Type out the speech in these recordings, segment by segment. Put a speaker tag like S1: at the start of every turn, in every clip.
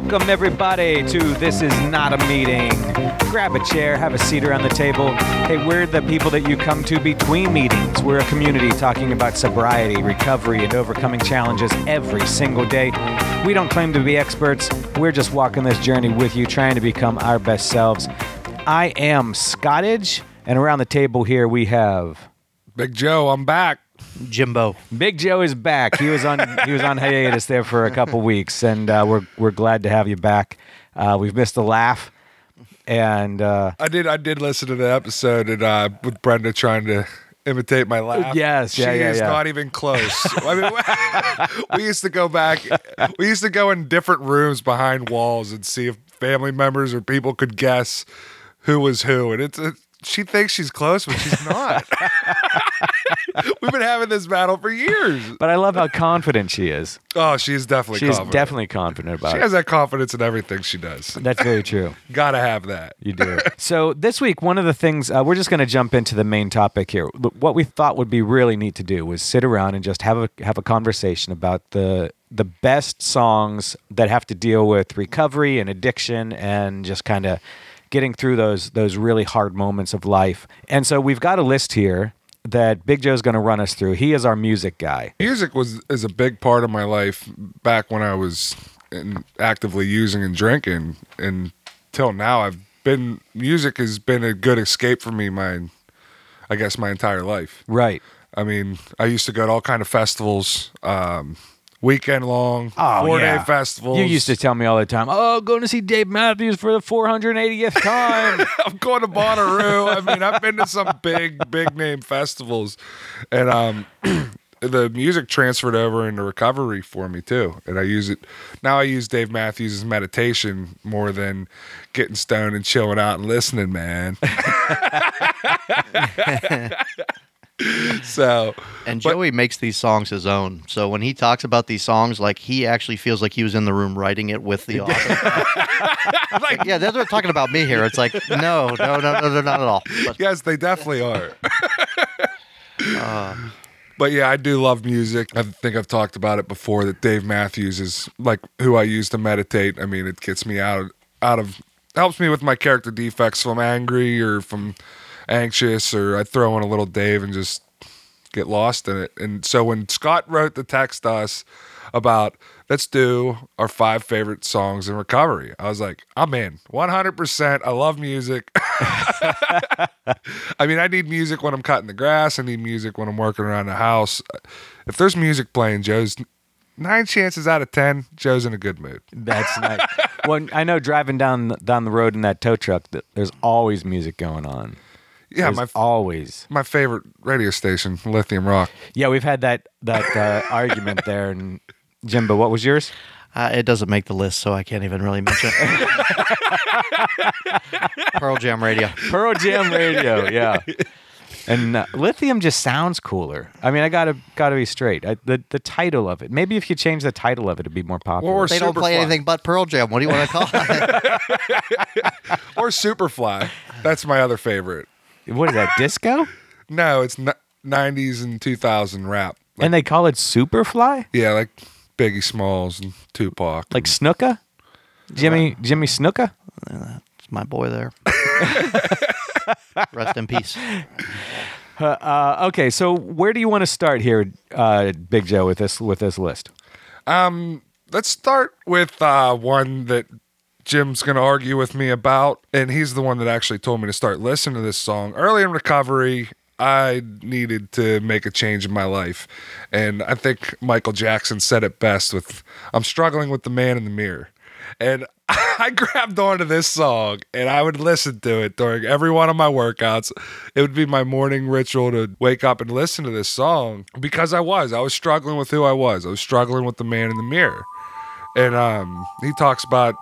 S1: Welcome, everybody, to This Is Not a Meeting. Grab a chair, have a seat around the table. Hey, we're the people that you come to between meetings. We're a community talking about sobriety, recovery, and overcoming challenges every single day. We don't claim to be experts, we're just walking this journey with you, trying to become our best selves. I am Scottage, and around the table here we have.
S2: Big Joe, I'm back.
S3: Jimbo.
S1: Big Joe is back. He was on he was on hiatus there for a couple weeks, and uh, we're we're glad to have you back. Uh, we've missed a laugh, and uh,
S2: I did I did listen to the episode and uh, with Brenda trying to imitate my laugh.
S1: Yes,
S2: she
S1: yeah, yeah,
S2: is
S1: yeah.
S2: not even close. I mean, we used to go back. We used to go in different rooms behind walls and see if family members or people could guess who was who, and it's. A, she thinks she's close, but she's not. We've been having this battle for years.
S1: but I love how confident she is.
S2: Oh, she's definitely
S1: She's
S2: confident.
S1: definitely confident about
S2: She
S1: it.
S2: She has that confidence in everything she does.
S1: That's very true.
S2: Gotta have that.
S1: You do. so this week, one of the things uh, we're just going to jump into the main topic here. What we thought would be really neat to do was sit around and just have a have a conversation about the the best songs that have to deal with recovery and addiction and just kind of getting through those those really hard moments of life. And so we've got a list here that Big Joe's going to run us through. He is our music guy.
S2: music was is a big part of my life back when I was in, actively using and drinking, and till now I've been music has been a good escape for me. My, I guess my entire life.
S1: Right.
S2: I mean, I used to go to all kind of festivals, um, weekend long,
S1: Oh,
S2: four
S1: yeah.
S2: day festivals.
S1: You used to tell me all the time, "Oh, going to see Dave Matthews for the 480th time."
S2: I'm going to Bonnaroo. I mean, I've been to some big, big name festivals, and um, the music transferred over into recovery for me too. And I use it now. I use Dave Matthews' meditation more than getting stoned and chilling out and listening, man. so
S3: And
S2: But-
S3: Joey makes these songs his own. So when he talks about these songs, like he actually feels like he was in the room writing it with the author.
S2: like,
S3: yeah, they're talking about me here. It's like, no, no, no, no, they're not at all. But,
S2: yes, they definitely are.
S3: uh,
S2: But yeah, I do love music. I think I've talked about it before that Dave Matthews is like who I use to meditate. I mean, it gets me out of out of helps me with my character defects. If I'm angry or if I'm anxious, or I throw in a little Dave and just get lost in it. And so when Scott wrote the text to us about let's do our five favorite songs in recovery, I was like, I'm in 100%. I love music. I mean, I need music when I'm cutting the grass. I need music when I'm working around the house. If there's music playing, Joe's nine chances out of ten, Joe's in a good mood.
S1: That's nice. well, I know driving down down the road in that tow truck, there's always music going on.
S2: Yeah, my
S1: always.
S2: my favorite radio station, Lithium Rock.
S1: Yeah, we've had that that uh, argument there. And Jimbo, what was yours?
S3: uh, it doesn't make the list, so I can't even really mention it. Pearl Jam Radio.
S1: Pearl Jam Radio. Yeah. And uh, lithium just sounds cooler. I mean, I gotta gotta be straight. I, the the title of it. Maybe if you change the title of it, it'd be more popular.
S2: Or
S3: They don't play
S2: Superfly.
S3: anything but Pearl Jam. What do you want to call it?
S2: Or Superfly. That's my other favorite.
S1: What is that? Disco?
S2: No, it's n- 90s and 2000 rap. Like,
S1: and they call it Superfly?
S2: yeah, like Biggie Smalls and Tupac.
S1: Like Snuka? Jimmy Jimmy Snuka?
S3: It's my boy there. Rest in peace.
S1: Uh, okay, so where do you want to start here, uh, Big Joe, with this with this list?
S2: Um, let's start with uh, one that Jim's going to argue with me about, and he's the one that actually told me to start listening to this song. Early in recovery, I needed to make a change in my life, and I think Michael Jackson said it best with "I'm struggling with the man in the mirror," and I grabbed onto this song and I would listen to it during every one of my workouts. It would be my morning ritual to wake up and listen to this song because I was. I was struggling with who I was. I was struggling with the man in the mirror. And um, he talks about,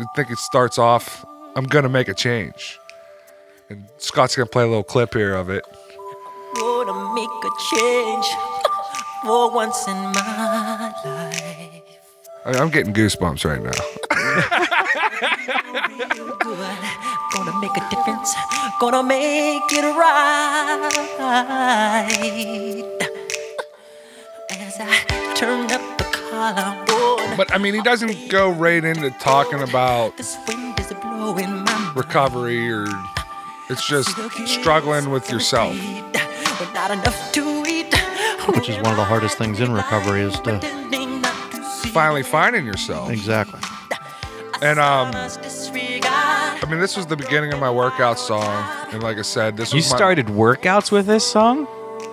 S2: I think it starts off, I'm going to make a change. And Scott's going to play a little clip here of it.
S4: Gonna make a change for once in my life.
S2: I I'm getting goosebumps right now.
S4: Gonna make a difference. Gonna make it right. As I turn up the collar on
S2: But I mean, he doesn't go right into talking about
S4: This wind is blowing my
S2: recovery or it's just struggling with yourself.
S4: But not enough to eat.
S3: Which is one of the hardest things in recovery is to
S4: Pretending not to see
S2: Finally finding yourself.
S3: exactly.
S2: And um. I mean, this was the beginning of my workout song, and like I said, this
S1: You
S2: was my-
S1: started workouts with this song?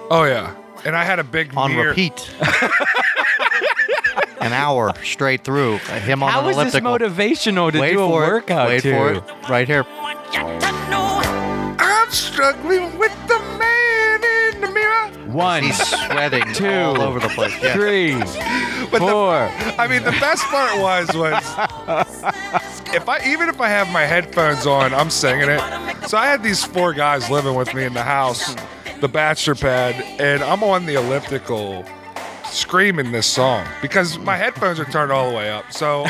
S2: Oh yeah, and I had a big
S3: On
S2: mirror.
S3: repeat. An hour straight through. Uh, him on
S1: How
S3: an
S1: is this motivational to
S3: Wait
S1: do a
S3: for
S1: workout
S3: it. Wait
S1: to?
S3: for it. Right here.
S4: Want you to know.
S2: I'm struggling with the man in the mirror.
S1: One,
S3: He's sweating
S1: Two.
S3: all over the place. Yeah.
S1: three,
S2: But the-
S1: four.
S2: I mean, the best part was was if I even if I have my headphones on, I'm singing it. So I had these four guys living with me in the house, the bachelor pad, and I'm on the elliptical screaming this song because my mm. headphones are turned all the way up. So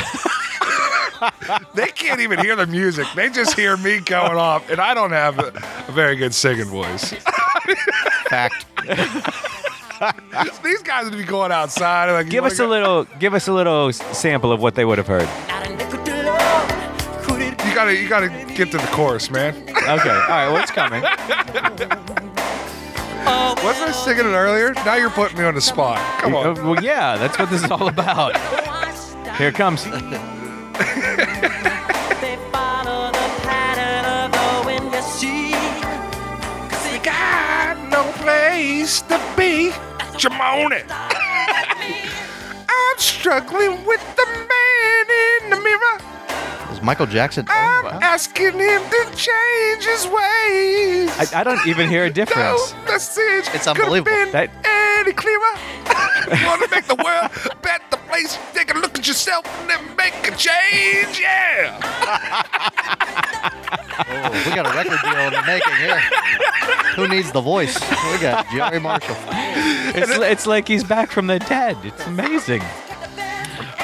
S2: they can't even hear the music. They just hear me going off, and I don't have a, a very good singing voice.
S3: Fact.
S2: These guys would be going outside. Like,
S1: Give
S2: "You
S1: us a little. Give us a little sample of what they would have heard.
S4: Not a nickel to love. Could it
S2: go-" You gotta, you gotta get to the chorus, man.
S1: Okay. All right. Well, it's coming.
S2: Wasn't I singing it earlier? Now you're putting me on the spot. Come
S1: Uh,
S2: on.
S1: Well, yeah. That's what this is all about. Here it comes.
S4: They follow the pattern of the wind to sea. Cause they
S2: Got no place to be. Jamone. I'm struggling with the man in the mirror.
S3: Is Michael Jackson?
S2: Oh, I'm asking him to change his ways.
S1: I, I don't even hear a difference.
S2: No message
S3: It's unbelievable.
S2: been
S1: That-
S2: any clearer. you want to make the world a better place? Take a look at yourself and then make a change. Yeah.
S3: Oh, we got a record deal in the making here. Who needs the voice? We got Jerry Marshall.
S1: It's, it's like he's back from the dead. It's amazing.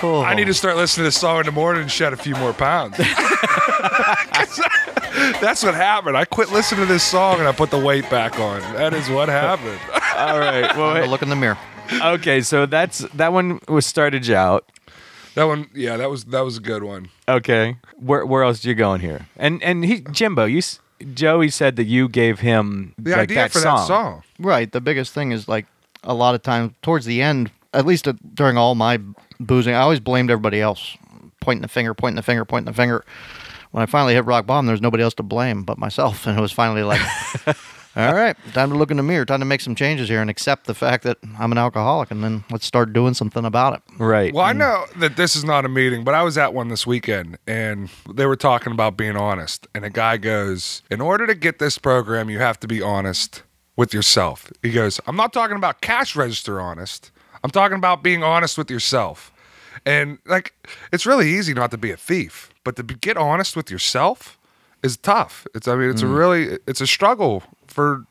S3: Oh.
S2: I need to start listening to this song in the morning and shed a few more pounds. That's what happened. I quit listening to this song and I put the weight back on. That is what happened.
S1: All right. Well, wait.
S3: look in the mirror.
S1: okay. So that's that one was started you out.
S2: That one, yeah, that was that was a good one.
S1: Okay. Where where else are you going here? And and he Jimbo, you Joey said that you gave him
S2: The
S1: like
S2: idea
S1: that
S2: for
S1: song.
S2: that song.
S3: Right. The biggest thing is like a lot of times towards the end, at least uh, during all my boozing, I always blamed everybody else, pointing the finger, pointing the finger, pointing the finger. When I finally hit rock bottom, there was nobody else to blame but myself, and it was finally like, all right, time to look in the mirror, time to make some changes here, and accept the fact that I'm an alcoholic, and then let's start doing something about it.
S1: Right.
S2: Well, I know that this is not a meeting, but I was at one this weekend and they were talking about being honest. And a guy goes, In order to get this program, you have to be honest with yourself. He goes, I'm not talking about cash register honest. I'm talking about being honest with yourself. And like, it's really easy not to be a thief, but to be, get honest with yourself is tough. It's, I mean, it's a really, it's a struggle for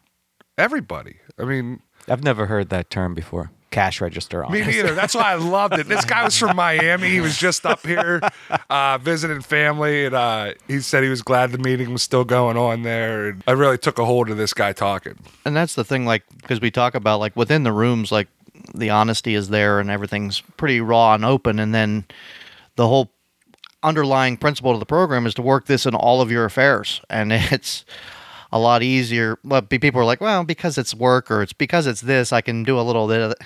S2: everybody. I mean,
S1: I've never heard that term before. Cash register on.
S2: me neither. That's why I loved it. This guy was from Miami. He was just up here uh, visiting family, and uh, he said he was glad the meeting was still going on there. And I really took a hold of this guy talking.
S3: and that's the thing like because we talk about like within the rooms like the honesty is there and everything's pretty raw and open. And then the whole underlying principle of the program is to work this in all of your affairs. And it's a lot easier. But people are like well because it's work or it's because it's this i can do a little bit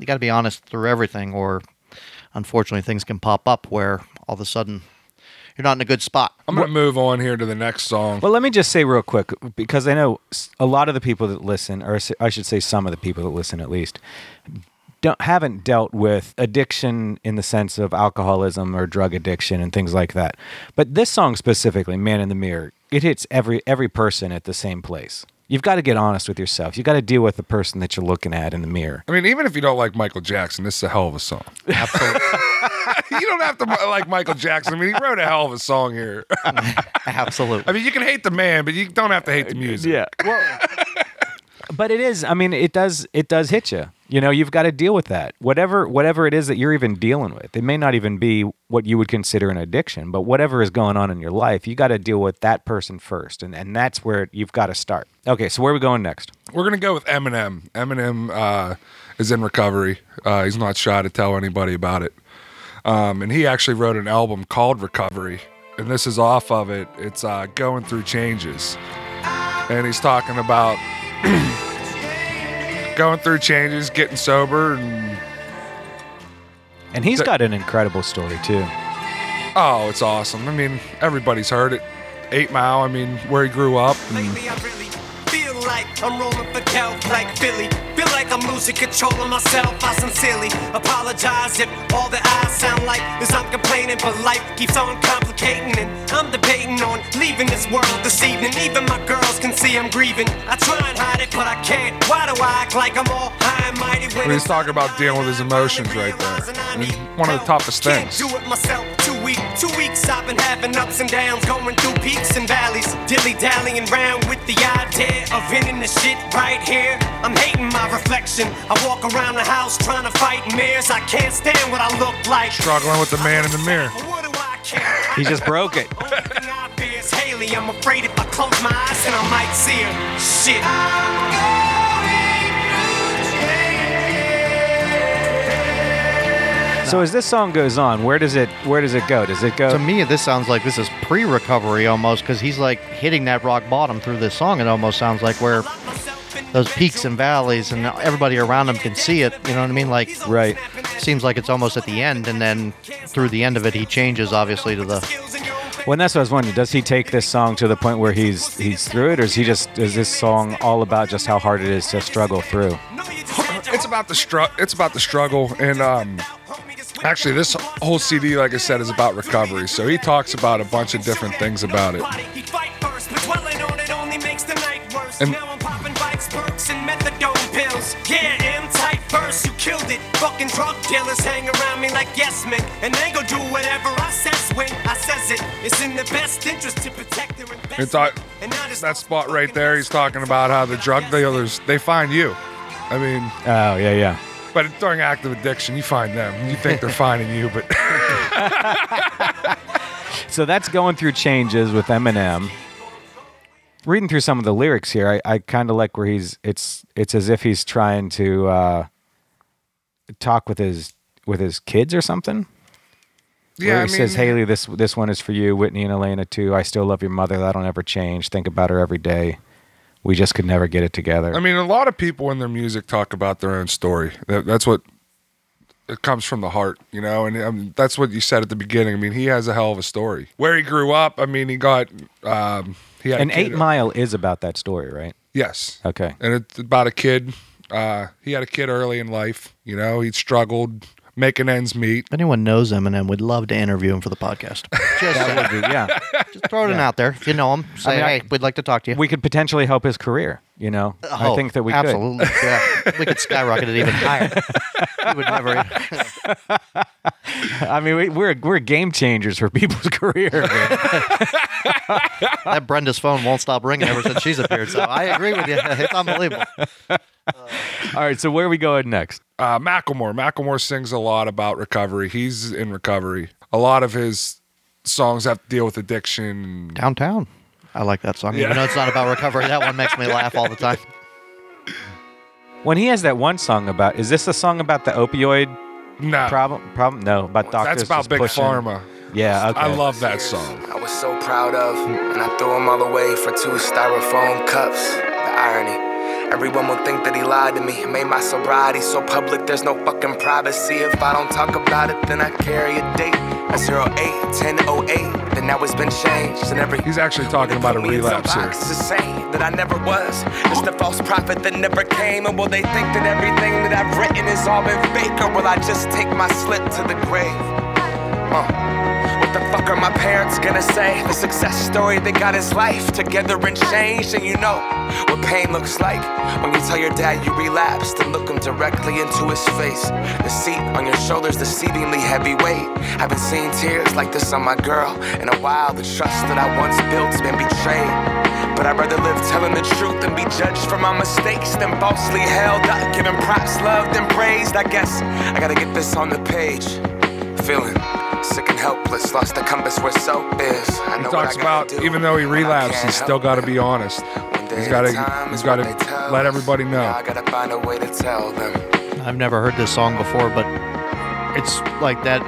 S3: you got to be honest through everything or unfortunately things can pop up where all of a sudden you're not in a good spot
S2: I'm going to move on here to the next song.
S1: Well, let me just say real quick because I know a lot of the people that listen, or I should say some of the people that listen at least, don't haven't dealt with addiction in the sense of alcoholism or drug addiction and things like that. But this song specifically, "Man in the Mirror," it hits every every person at the same place. You've got to get honest with yourself. You've got to deal with the person that you're looking at in the mirror.
S2: I mean, even if you don't like Michael Jackson, this is a hell of a song.
S3: absolutely
S2: you don't have to like Michael Jackson. I mean, he wrote a hell of a song here.
S3: absolutely
S2: I mean, you can hate the man, but you don't have to hate the music.
S1: Yeah. Well, but it is. I mean, it does. It does hit you. You know, you've got to deal with that. Whatever, whatever it is that you're even dealing with, it may not even be what you would consider an addiction, but whatever is going on in your life, you got to deal with that person first, and and that's where you've got to start. Okay, so where are we going next?
S2: We're gonna go with Eminem. Eminem uh, is in recovery. Uh, he's not shy to tell anybody about it. Um, and he actually wrote an album called Recovery, and this is off of it. It's uh, Going Through Changes. And he's talking about going through changes, getting sober, and
S1: And he's got an incredible story too.
S2: oh, it's awesome. I mean, everybody's heard it. Eight Mile, I mean, where he grew up. And
S5: Lately, I really feel like I'm rolling for kelp like Philly. Feel like I'm losing control of myself. I sincerely apologize if all that I sound like is I'm complaining, but life keeps on complicating, and I'm debating on leaving this world this evening. Even my girls can see I'm grieving. I try and hide it, but I can't. Why do I act like I'm all high and mighty when
S2: he's talking about dealing with his emotions right there. I mean, one of the toughest
S5: can't
S2: things.
S5: do it myself. Two week, two weeks I've been having ups and downs, going through peaks and valleys, dilly dallying round with the idea of ending the shit right here. I'm hating my reflection. I walk around the house trying to fight mirrors. I can't stand what I look like.
S2: Struggling with the man in the mirror.
S5: What do I care?
S1: He just broke it.
S5: Only thing I fear is Hailie. I'm afraid if I close my eyes, then I might see her. Shit.
S1: So as this song goes on, where does it where does it go? Does it go
S3: To me, this sounds like this is pre-recovery almost because he's like hitting that rock bottom through this song. It almost sounds like where those peaks and valleys and everybody around him can see it. You know what I mean? Like,
S1: right?
S3: seems like it's almost at the end, and then through the end of it, he changes obviously to the.
S1: Well, and that's what I was wondering. Does he take this song to the point where he's he's through it, or is he just is this song all about just how hard it is to struggle through?
S2: It's about the stru- It's about the struggle, and um, actually, this whole CD, like I said, is about recovery. So he talks about a bunch of different things about it.
S5: And Fucking drug dealers hang around me like yes men, and they go do whatever I says when I says it. It's in the best interest to protect their investment.
S2: It's all-
S5: And now
S2: that spot right there, he's talking about how the drug dealers they find you. I mean,
S1: Oh yeah, yeah.
S2: but during active addiction, you find them. You think they're finding you, but
S1: So that's going through changes with Eminem. Reading through some of the lyrics here, I, I kind of like where he's it's it's as if he's trying to uh, talk with his with his kids or something.
S2: yeah,
S1: where
S2: I
S1: he
S2: mean,
S1: says, "Hailie, this this one is for you, Whitney and Alaina too. I still love your mother. That'll never change. Think about her every day. We just could never get it together."
S2: I mean, a lot of people in their music talk about their own story. That, that's what it comes from the heart, you know. And I mean, that's what you said at the beginning. I mean, he has a hell of a story. Where he grew up. I mean, he got um, he had a
S1: and
S2: kid-
S1: Eight Mile is about that story, right?
S2: Yes.
S1: Okay.
S2: And it's about a kid. Uh, he had a kid early in life. You know, he struggled making ends meet.
S3: If anyone knows Eminem, we'd love to interview him for the podcast. Just,
S1: That would be yeah.
S3: just throw it out there. If you know him, say,
S1: mean, I-
S3: hey, we'd like to talk to you.
S1: We could potentially help his career. You know, I
S3: Oh,
S1: think that we could.
S3: absolutely. Yeah, we could skyrocket it even higher. he would never.
S1: I mean, we, we're we're game changers for people's career. man.
S3: that Brenda's phone won't stop ringing ever since she's appeared. So I agree with you. It's unbelievable.
S1: All right, so where are we going next?
S2: uh, Macklemore. Macklemore sings a lot about recovery. He's in recovery. A lot of his songs have to deal with addiction.
S3: Downtown. I like that song. Even
S2: Yeah.
S3: though it's not about recovery, that one makes me laugh all the time.
S1: When he has that one song about, is this a song about the opioid
S2: Nah,
S1: problem? Problem? No, about doctors.
S2: that's about Big
S1: pushing-
S2: Pharma.
S1: Yeah, okay.
S2: I love that song.
S6: I was so proud of, and I threw him all away for two styrofoam cups. The irony. Everyone will think that he lied to me. Made my sobriety so public, there's no fucking privacy. If I don't talk about it, then I carry a date. A 08, 1008, then now it's been changed. And every
S2: He's actually talking about a
S6: Put me in some
S2: relapse here.
S6: boxes saying that I never was. Just a false prophet that never came. And will they think that everything that I've written has all been fake? Or will I just take my slip to the grave? Uh, what the fuck are my parents gonna say? The success story they got his life together and changed. And you know what pain looks like when you tell your dad you relapsed and look him directly into his face. The seat on your shoulders, deceivingly heavy weight. Haven't seen tears like this on my girl in a while. The trust that I once built's been betrayed. But I'd rather live telling the truth and be judged for my mistakes than falsely held up, giving props, loved, and praised. I guess I gotta get this on the page. Feeling sick and helpless, lost the compass where soap is. I
S2: He
S6: know what
S2: talks
S6: I gotta
S2: about
S6: do,
S2: even though he relapsed,
S6: can't
S2: he's still got to be honest. He's got to
S6: time
S2: he's
S6: is
S2: got to let everybody know.
S6: I gotta find a way to tell them.
S3: I've never heard this song before, but it's like that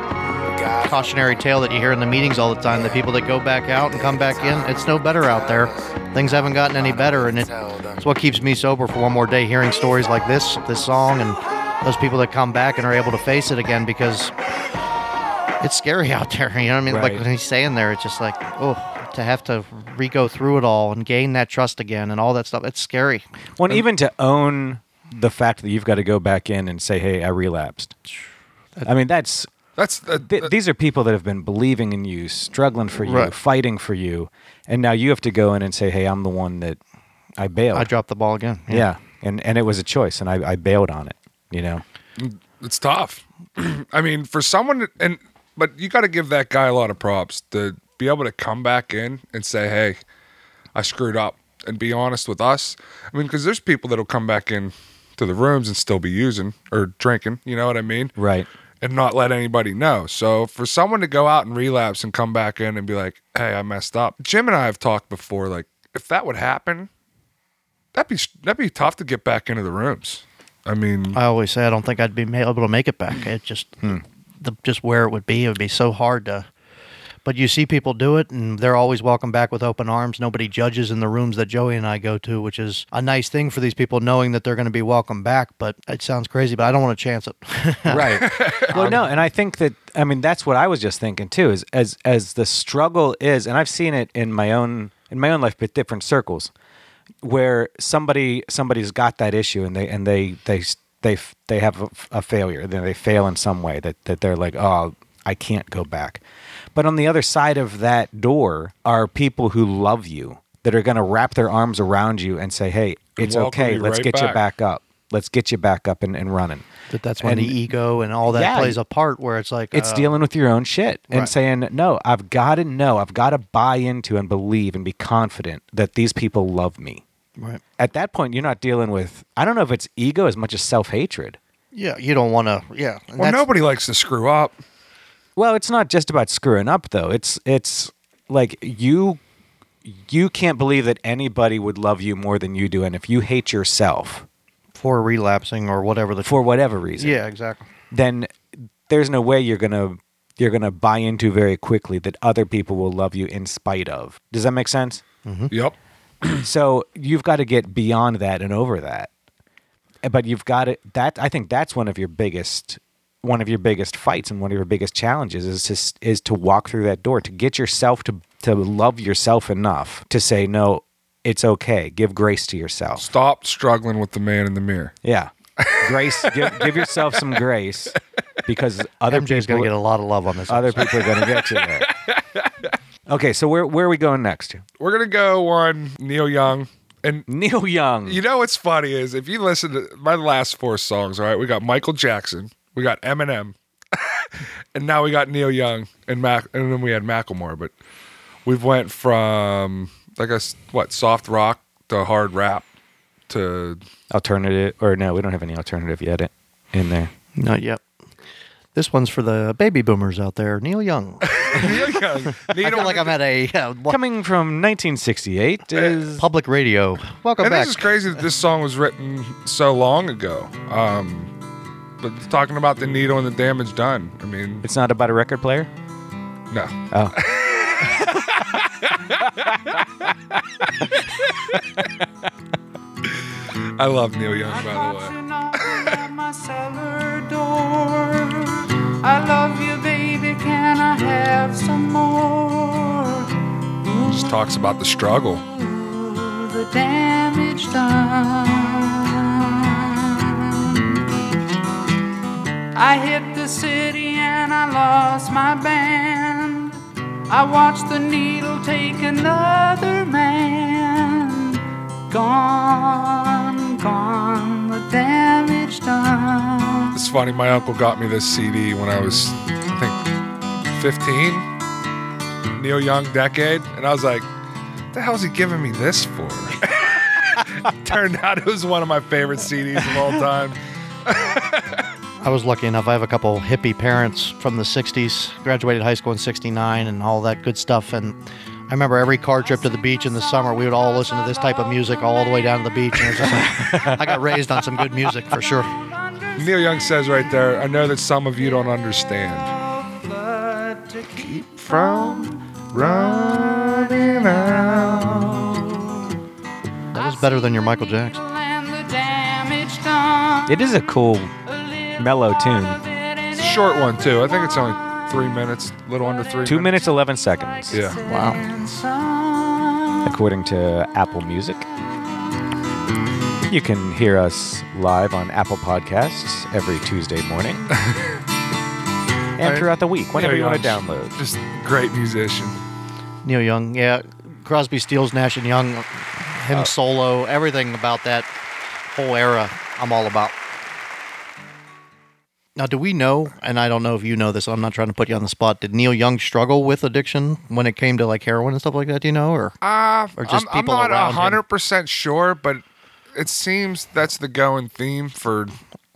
S3: cautionary tale that you hear in the meetings all the time. The people that go back out and come back in, it's no better out there. Things haven't gotten any better, and it's what keeps me sober for one more day. Hearing stories like this, this song, and those people that come back and are able to face it again because it's scary out there. You know what I mean?
S1: Right.
S3: Like when he's saying there, it's just like, oh, to have to re-go through it all and gain that trust again and all that stuff. It's scary.
S1: Well, and even to own the fact that you've got to go back in and say, "Hey, I relapsed." I mean, that's
S2: That's uh,
S1: th- these are people that have been believing in you, struggling for you,
S3: Right.
S1: fighting for you, and now you have to go in and say, "Hey, I'm the one that I bailed."
S3: I dropped the ball again.
S1: yeah. and and it was a choice, and I, I bailed on it. You know,
S2: it's tough. I mean, for someone, and but you got to give that guy a lot of props to be able to come back in and say, "Hey, I screwed up," and be honest with us. I mean, because there's people that'll come back in to the rooms and still be using or drinking. You know what I mean?
S1: right?
S2: And not let anybody know. So for someone to go out and relapse and come back in and be like, "Hey, I messed up," Jim and I have talked before. Like, if that would happen, that'd be that'd be tough to get back into the rooms. I mean,
S3: I always say I don't think I'd be able to make it back. It just hmm. The just where it would be, it would be so hard to. But you see people do it, and they're always welcome back with open arms. Nobody judges in the rooms that Joey and I go to, which is a nice thing for these people, knowing that they're going to be welcome back. But it sounds crazy, but I don't want to chance it.
S1: right well no and i think that i mean that's what i was just thinking too is as as the struggle is and i've seen it in my own in my own life but different circles where somebody somebody's got that issue and they and they they they they have a, a failure then they fail in some way that that they're like oh i can't go back but on the other side of that door are people who love you that are going to wrap their arms around you and say hey it's
S2: welcome
S1: okay let's
S2: right
S1: get you
S2: back."
S1: back up let's get you back up and, and running
S3: that that's when
S1: And-
S3: the ego and all that
S1: Yeah.
S3: plays a part. Where it's like
S1: it's
S3: uh,
S1: dealing with your own shit and
S3: Right.
S1: saying, no, I've got to know, I've got to buy into and believe and be confident that these people love me.
S3: Right.
S1: At that point, you're not dealing with, I don't know if it's ego as much as self hatred.
S3: Yeah, you don't want to. Yeah. and
S2: well,
S3: that's-
S2: nobody likes to screw up.
S1: Well, it's not just about screwing up though. It's, it's like you, you can't believe that anybody would love you more than you do. And if you hate yourself
S3: for relapsing or whatever the
S1: for whatever reason,
S3: Yeah, exactly.
S1: then there's no way you're going to, you're going to buy into very quickly that other people will love you in spite of. Does that make sense? Mm-hmm.
S2: Yep.
S1: so you've got to get beyond that and over that Uh, but you've got it that i think that's one of your biggest one of your biggest fights and one of your biggest challenges is to is to walk through that door to get yourself to to love yourself enough to say no it's okay give grace to yourself
S2: Stop struggling with the man in the mirror.
S1: yeah grace give, give yourself some grace because other
S3: MJ's
S1: people
S3: going to get a lot of love on this.
S1: other
S3: episode.
S1: people are going to get you there okay so where where are we going next
S2: We're gonna go on Neil Young, and
S1: neil young
S2: you know what's funny is if you listen to my last four songs, all right, we got Michael Jackson, we got Eminem, and now we got Neil Young and Mac, and then we had Macklemore. But we've went from like a what soft rock to hard rap to
S1: alternative or no we don't have any alternative yet in there
S3: Not yet. This one's for the baby boomers out there. Neil Young.
S2: Neil Young.
S3: I feel like I'm at a uh, wa-
S1: Coming from 1968 is
S3: public radio. Welcome
S2: and
S3: back.
S2: this is crazy that this song was written so long ago. Um, but talking about the needle and the damage done. I mean,
S1: it's not about a record player.
S2: no.
S1: Oh,
S2: I love Neil Young, by the way.
S7: my cellar door. I love you, baby. Have some more?
S2: Just talks about the struggle.
S7: The damage done. I hit the city and I lost my band. I watched the needle take another man. Gone, gone, the damage done.
S2: It's funny. My uncle got me this CD when I was, I think, 15. Neil Young Decade, and I was like, "What the hell's he giving me this for?" Turned out it was one of my favorite CDs of all time.
S3: I was lucky enough. I have a couple hippie parents from the 60s, graduated high school in 69 and all that good stuff. And I remember every car trip to the beach in the summer, we would all listen to this type of music all the way down to the beach. And it was just like, I got raised on some good music for sure.
S2: Neil Young says right there, "I know that some of you don't understand." Keep from running out.
S3: That was better than your Michael Jackson.
S7: And the damage done.
S1: It is a cool, mellow tune.
S2: It's a short one too. I think it's only three minutes, a little under three.
S1: Two minutes, 11 seconds,
S2: Yeah.
S3: Wow.
S1: according to Apple Music. You can hear us live on Apple Podcasts every Tuesday morning. and throughout the week, whenever you
S2: Neil
S1: want to download.
S2: Just great musician.
S3: Neil Young, yeah. Crosby, Stills, Nash and Young, him
S1: Uh,
S3: solo, everything about that whole era, I'm all about. Now, do we know? And I don't know if you know this. I'm not trying to put you on the spot. Did Neil Young struggle with addiction when it came to like heroin and stuff like that? Do you know? Or
S2: Uh,
S3: Or just
S2: I'm,
S3: people
S2: I'm not hundred percent sure, but it seems that's the going theme for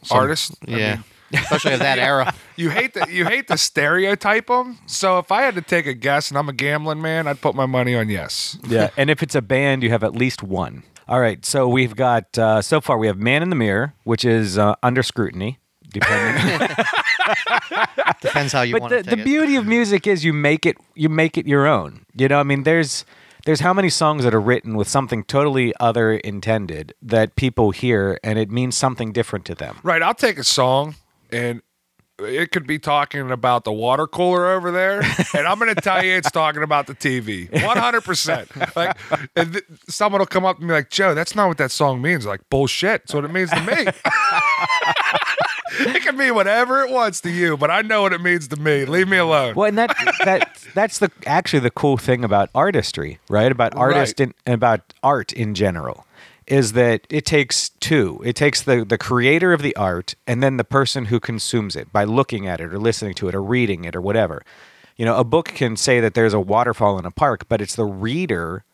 S3: some-
S2: artists. I
S3: Yeah,
S2: mean,
S3: especially of that era.
S2: you hate to you hate to stereotype them. So if I had to take a guess, and I'm a gambling man, I'd put my money on yes.
S1: Yeah, and if it's a band, you have at least one. All right, so we've got uh, so far we have "Man in the Mirror," which is uh, under scrutiny, depending.
S3: Depends how you
S1: but
S3: want
S1: the,
S3: to
S1: the
S3: take it.
S1: beauty of music is you make it you make it your own. You know, I mean, there's there's how many songs that are written with something totally other intended that people hear and it means something different to them.
S2: Right, I'll take a song and it could be talking about the water cooler over there, and I'm going to tell you it's talking about the TV. 100%. Like, and th- someone will come up and be like, Joe, that's not what that song means. Like, bullshit. That's what it means to me. it can mean whatever it wants to you, but I know what it means to me. Leave me alone.
S1: Well, and that that that's the actually the cool thing about artistry, right? About artist
S2: Right.
S1: and about art in general is that it takes two. It takes the the creator of the art and then the person who consumes it by looking at it or listening to it or reading it or whatever. You know, a book can say that there's a waterfall in a park, but it's the reader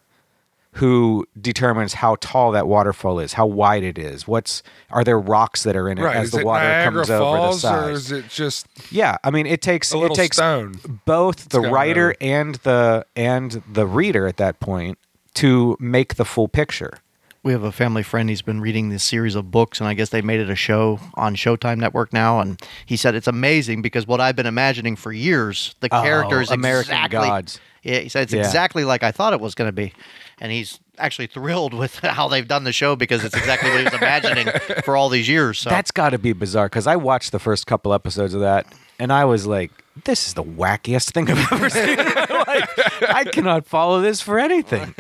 S1: who determines how tall that waterfall is, how wide it is, what's are there rocks that are in it
S2: right.
S1: as
S2: is
S1: the
S2: it
S1: water
S2: Niagara
S1: comes over the
S2: Falls,
S1: side.
S2: or is it just
S1: Yeah, I mean, it takes it takes
S2: stone?
S1: both the writer and the and the reader at that point to make the full picture.
S3: We have a family friend. He's been reading this series of books, and I guess they made it a show on Showtime Network now. And he said it's amazing because what I've been imagining for years, the
S1: Oh,
S3: characters
S1: American
S3: exactly,
S1: Gods.
S3: Yeah, he said it's
S1: Yeah.
S3: exactly like I thought it was going to be, and he's actually thrilled with how they've done the show because it's exactly what he was imagining for all these years. So
S1: That's got to be bizarre because I watched the first couple episodes of that and I was like, "This is the wackiest thing I've ever seen in my life. I cannot follow this for anything."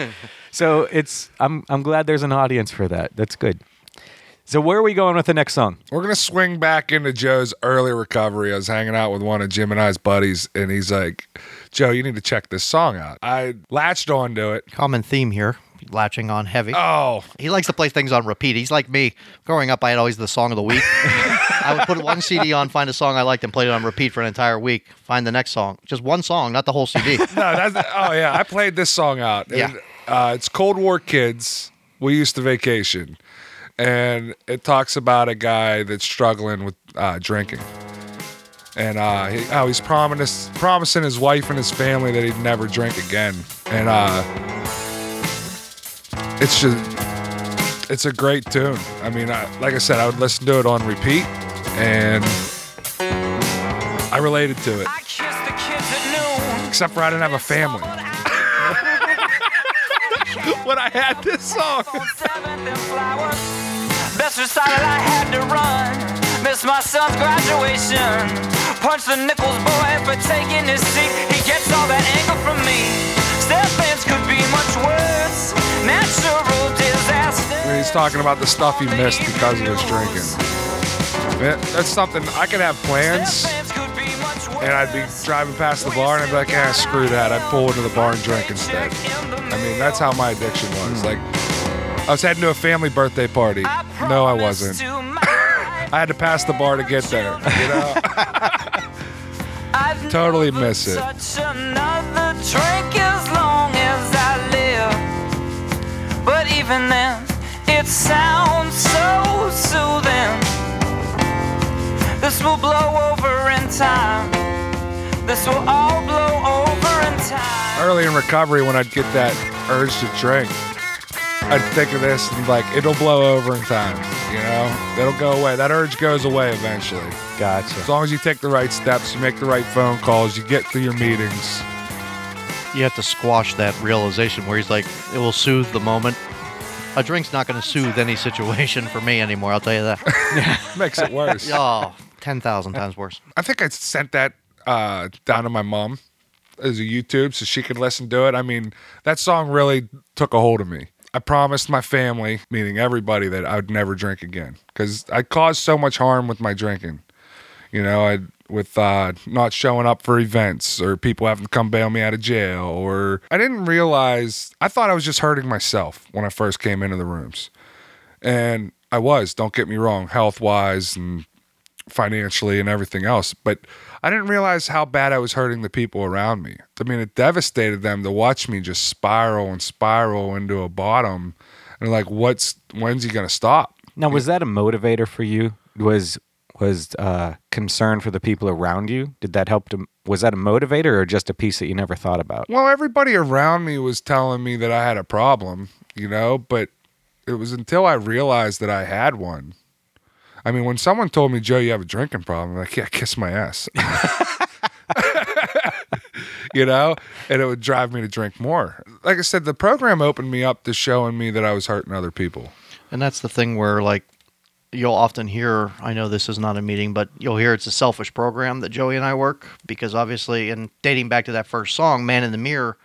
S1: So it's I'm I'm glad there's an audience for that. That's good. So where are we going with the next song?
S2: We're gonna swing back into Joe's early recovery. I was hanging out with one of Jim and I's buddies, and he's like, "Joe, you need to check this song out." I latched onto it.
S3: common theme here, latching on heavy.
S2: Oh,
S3: He likes to play things on repeat. He's like me. Growing up, I had always the song of the week. I would put one CD on, find a song I liked, and play it on repeat for an entire week. Find the next song. Just one song, not the whole CD.
S2: no, that's oh yeah. I played this song out.
S3: Yeah.
S2: Uh, it's Cold War Kids. We used to vacation, and it talks about a guy that's struggling with uh, drinking, and uh, he, how he's promising promising his wife and his family that he'd never drink again, and uh, it's just it's a great tune. I mean, I, like I said, I would listen to it on repeat, and I related to it.
S5: I kiss the kids at noon.
S2: Except for I didn't have a family. when I had this song.
S5: On Seventh and Flowers. Best decided I had to run. Missed my son's graduation. Punched the Nichols boy for taking his seat. He gets all that anger from me. Step things could be much worse. Natural disaster.
S2: He's talking about the stuff he missed because of his drinking. Man, that's something I could have plans, and I'd be driving past the bar, and I'd be like, "Ah, screw that." I'd pull into the bar and drink instead. I mean, that's how my addiction was. Like, I was heading to a family birthday party. No, I wasn't. I had to pass the bar to get there. You know, totally miss it.
S5: Even then, it sounds so soothing. This will blow over in time. This will all blow over in time.
S2: early in recovery when I'd get that urge to drink, I'd think of this and like it'll blow over in time. You know, it'll go away. That urge goes away eventually.
S1: Gotcha.
S2: As long as you take the right steps, you make the right phone calls, you get to your meetings.
S3: You have to squash that realization where he's like, it will soothe the moment. A drink's not going to soothe any situation for me anymore. I'll tell you that.
S2: Makes it worse.
S3: oh, 10,000 times worse.
S2: I think I sent that uh, down to my mom as a YouTube so she could listen to it. I mean, that song really took a hold of me. I promised my family, meaning everybody, that I would never drink again because I caused so much harm with my drinking. You know, I with uh, not showing up for events or people having to come bail me out of jail, or I didn't realize. I thought I was just hurting myself when I first came into the rooms, and I was. Don't get me wrong, health wise and financially and everything else. But I didn't realize how bad I was hurting the people around me. I mean, it devastated them to watch me just spiral and spiral into a bottom. And like, what's when's he gonna stop?
S1: Now, was that a motivator for you? Was was uh, concern for the people around you? Did that help to? Was that a motivator or just a piece that you never thought about?
S2: Well, everybody around me was telling me that I had a problem, you know, but it was until I realized that I had one. I mean, when someone told me, Joe, you have a drinking problem, I'm like, yeah, kiss my ass. you know, and it would drive me to drink more. Like I said, the program opened me up to showing me that I was hurting other people.
S3: And that's the thing where, like, you'll often hear, I know this is not a meeting, but you'll hear it's a selfish program that Joey and I work because obviously, and dating back to that first song, Man in the Mirror,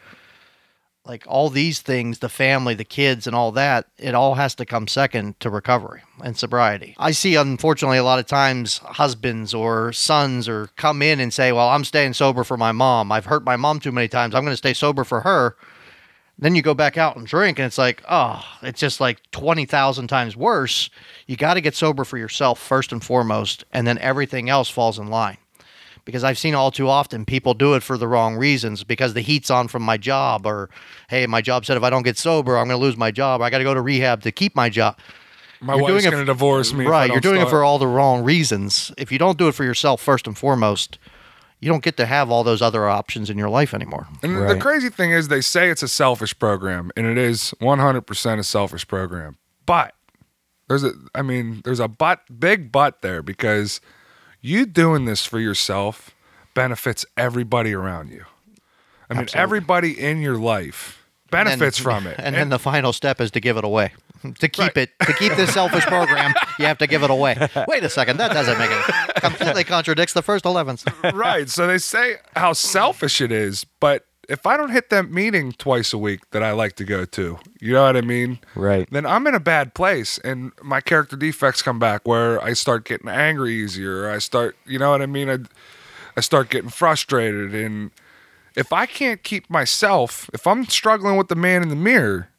S3: like all these things, the family, the kids, and all that, it all has to come second to recovery and sobriety. I see, unfortunately, a lot of times husbands or sons or come in and say, Well, I'm staying sober for my mom. I've hurt my mom too many times. I'm going to stay sober for her. Then you go back out and drink, and it's like, oh, it's just like 20,000 times worse. You got to get sober for yourself first and foremost, and then everything else falls in line. Because I've seen all too often people do it for the wrong reasons because the heat's on from my job, or hey, my job said if I don't get sober, I'm going to lose my job. I got to go to rehab to keep my job.
S2: My
S3: You're
S2: wife's going to divorce me.
S3: Right. You're doing it for all the wrong reasons. If you don't do it for yourself first and foremost, you don't get to have all those other options in your life anymore.
S2: And the crazy thing is, they say it's a selfish program, and it is 100% a selfish program. But there's a, I mean, there's a but, big but there because you doing this for yourself benefits everybody around you. I mean, everybody in your life
S3: And then-
S2: benefits from it.
S3: And, then the final step is to give it away. To keep it, to keep this selfish program, you have to give it away. Wait a second, that doesn't make it. Completely contradicts the first 11.
S2: right. So they say how selfish it is, but if I don't hit that meeting twice a week that I like to go to, you know what I mean?
S1: Right.
S2: Then I'm in a bad place and my character defects come back where I start getting angry easier. I start, you know what I mean? I, I start getting frustrated. And if I can't keep myself, if I'm struggling with the man in the mirror,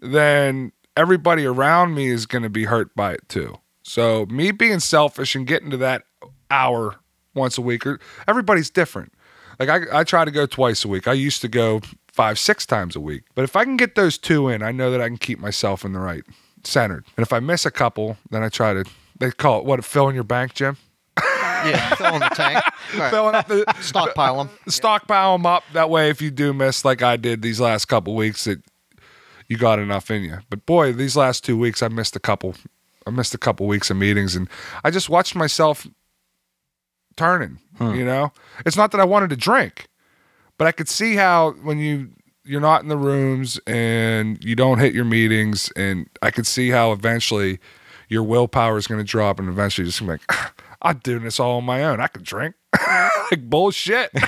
S2: then everybody around me is going to be hurt by it too. So me being selfish and getting to that hour once a week, or everybody's different. Like I, I try to go twice a week. I used to go five, six times a week. But if I can get those two in, I know that I can keep myself in the right centered. And if I miss a couple, then I try to. They call it what? Fill in your bank, Jim.
S3: Yeah, fill in the tank. Right.
S2: Filling up the
S3: Stockpile them.
S2: stockpile them up. That way, if you do miss, like I did these last couple weeks, that you got enough in you. But boy, these last two weeks, I missed a couple. I missed a couple weeks of meetings, and I just watched myself turning. You know, it's not that I wanted to drink, but I could see how when you you're not in the rooms and you don't hit your meetings, and I could see how eventually your willpower is going to drop, and eventually you're just like, ah, I'm doing this all on my own. I can drink. like bullshit.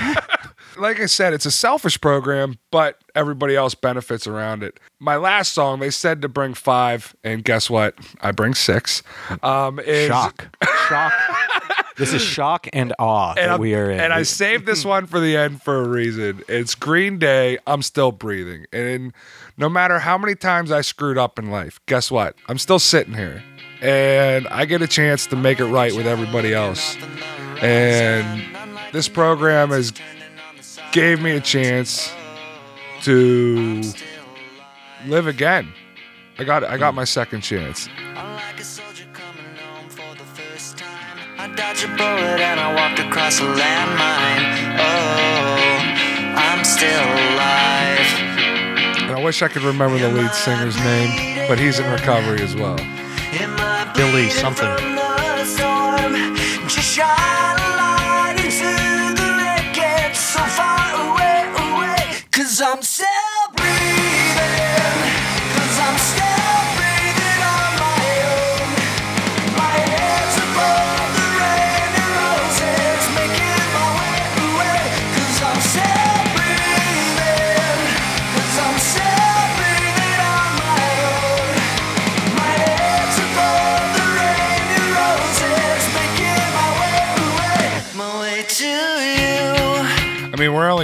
S2: like I said, it's a selfish program, but everybody else benefits around it. My last song, they said to bring five, and guess what? I bring six. Um, is,
S1: Shock. Shock. This is shock and awe
S2: And,
S1: that
S2: I'm-
S1: we are in.
S2: and I saved this one for the end for a reason. It's Green Day. I'm still breathing, and no matter how many times I screwed up in life, guess what? I'm still sitting here, and I get a chance to make it right with everybody else. And this program has gave me a chance to live again. I got I got hmm. my second chance.
S5: I'm like a soldier coming home for the first time. I dodged a bullet and I walked across a landmine. Oh, I'm still alive.
S2: And I I wish I could remember the lead singer's name, but he's in recovery as well.
S4: Billie something.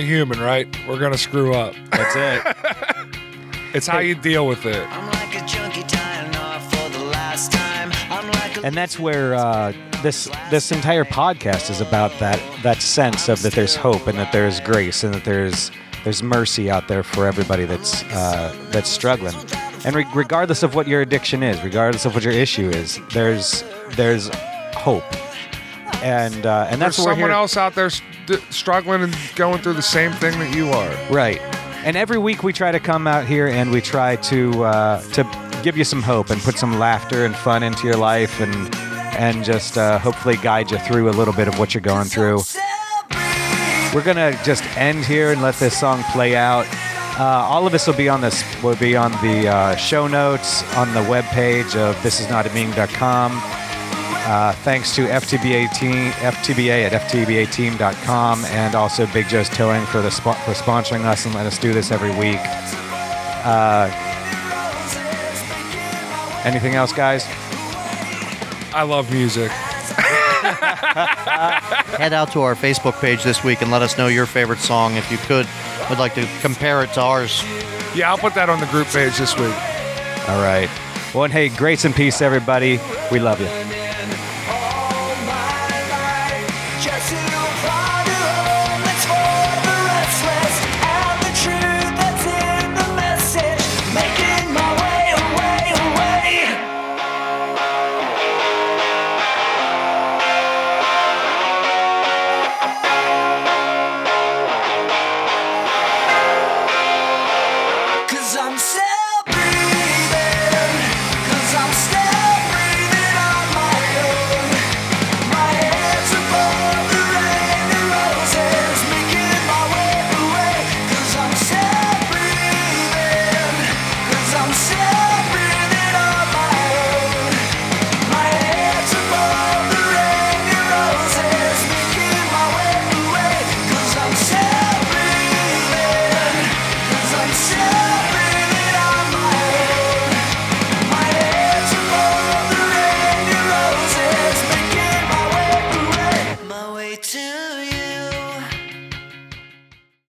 S2: Human, right? We're gonna screw up.
S1: That's it.
S2: It's how you deal with it.
S8: I'm like a junkie tying off for the last time. I'm like a
S1: and that's where uh, this this entire podcast is about that that sense of that there's hope and that there's grace and that there's there's mercy out there for everybody that's uh, that's struggling. And re- regardless of what your addiction is, regardless of what your issue is, there's there's hope. And uh, and that's
S2: someone else out there st- struggling and going through the same thing that you are.
S1: Right. And every week we try to come out here and we try to uh, to give you some hope and put some laughter and fun into your life and and just uh, hopefully guide you through a little bit of what you're going through. We're gonna just end here and let this song play out. Uh, all of this will be on this will be on the uh, show notes on the webpage of thisisnotameeting.com. Uh, thanks to FTBA team, FTBA at FTBAteam.com, and also Big Joe's Towing for the spo- for sponsoring us and letting us do this every week. Uh, anything else, guys?
S2: I love music.
S4: Head out to our Facebook page this week and let us know your favorite song if you could. Would like to compare it to ours.
S2: Yeah, I'll put that on the group page this week.
S1: All right. Well, and hey, grace and peace, everybody. We love you.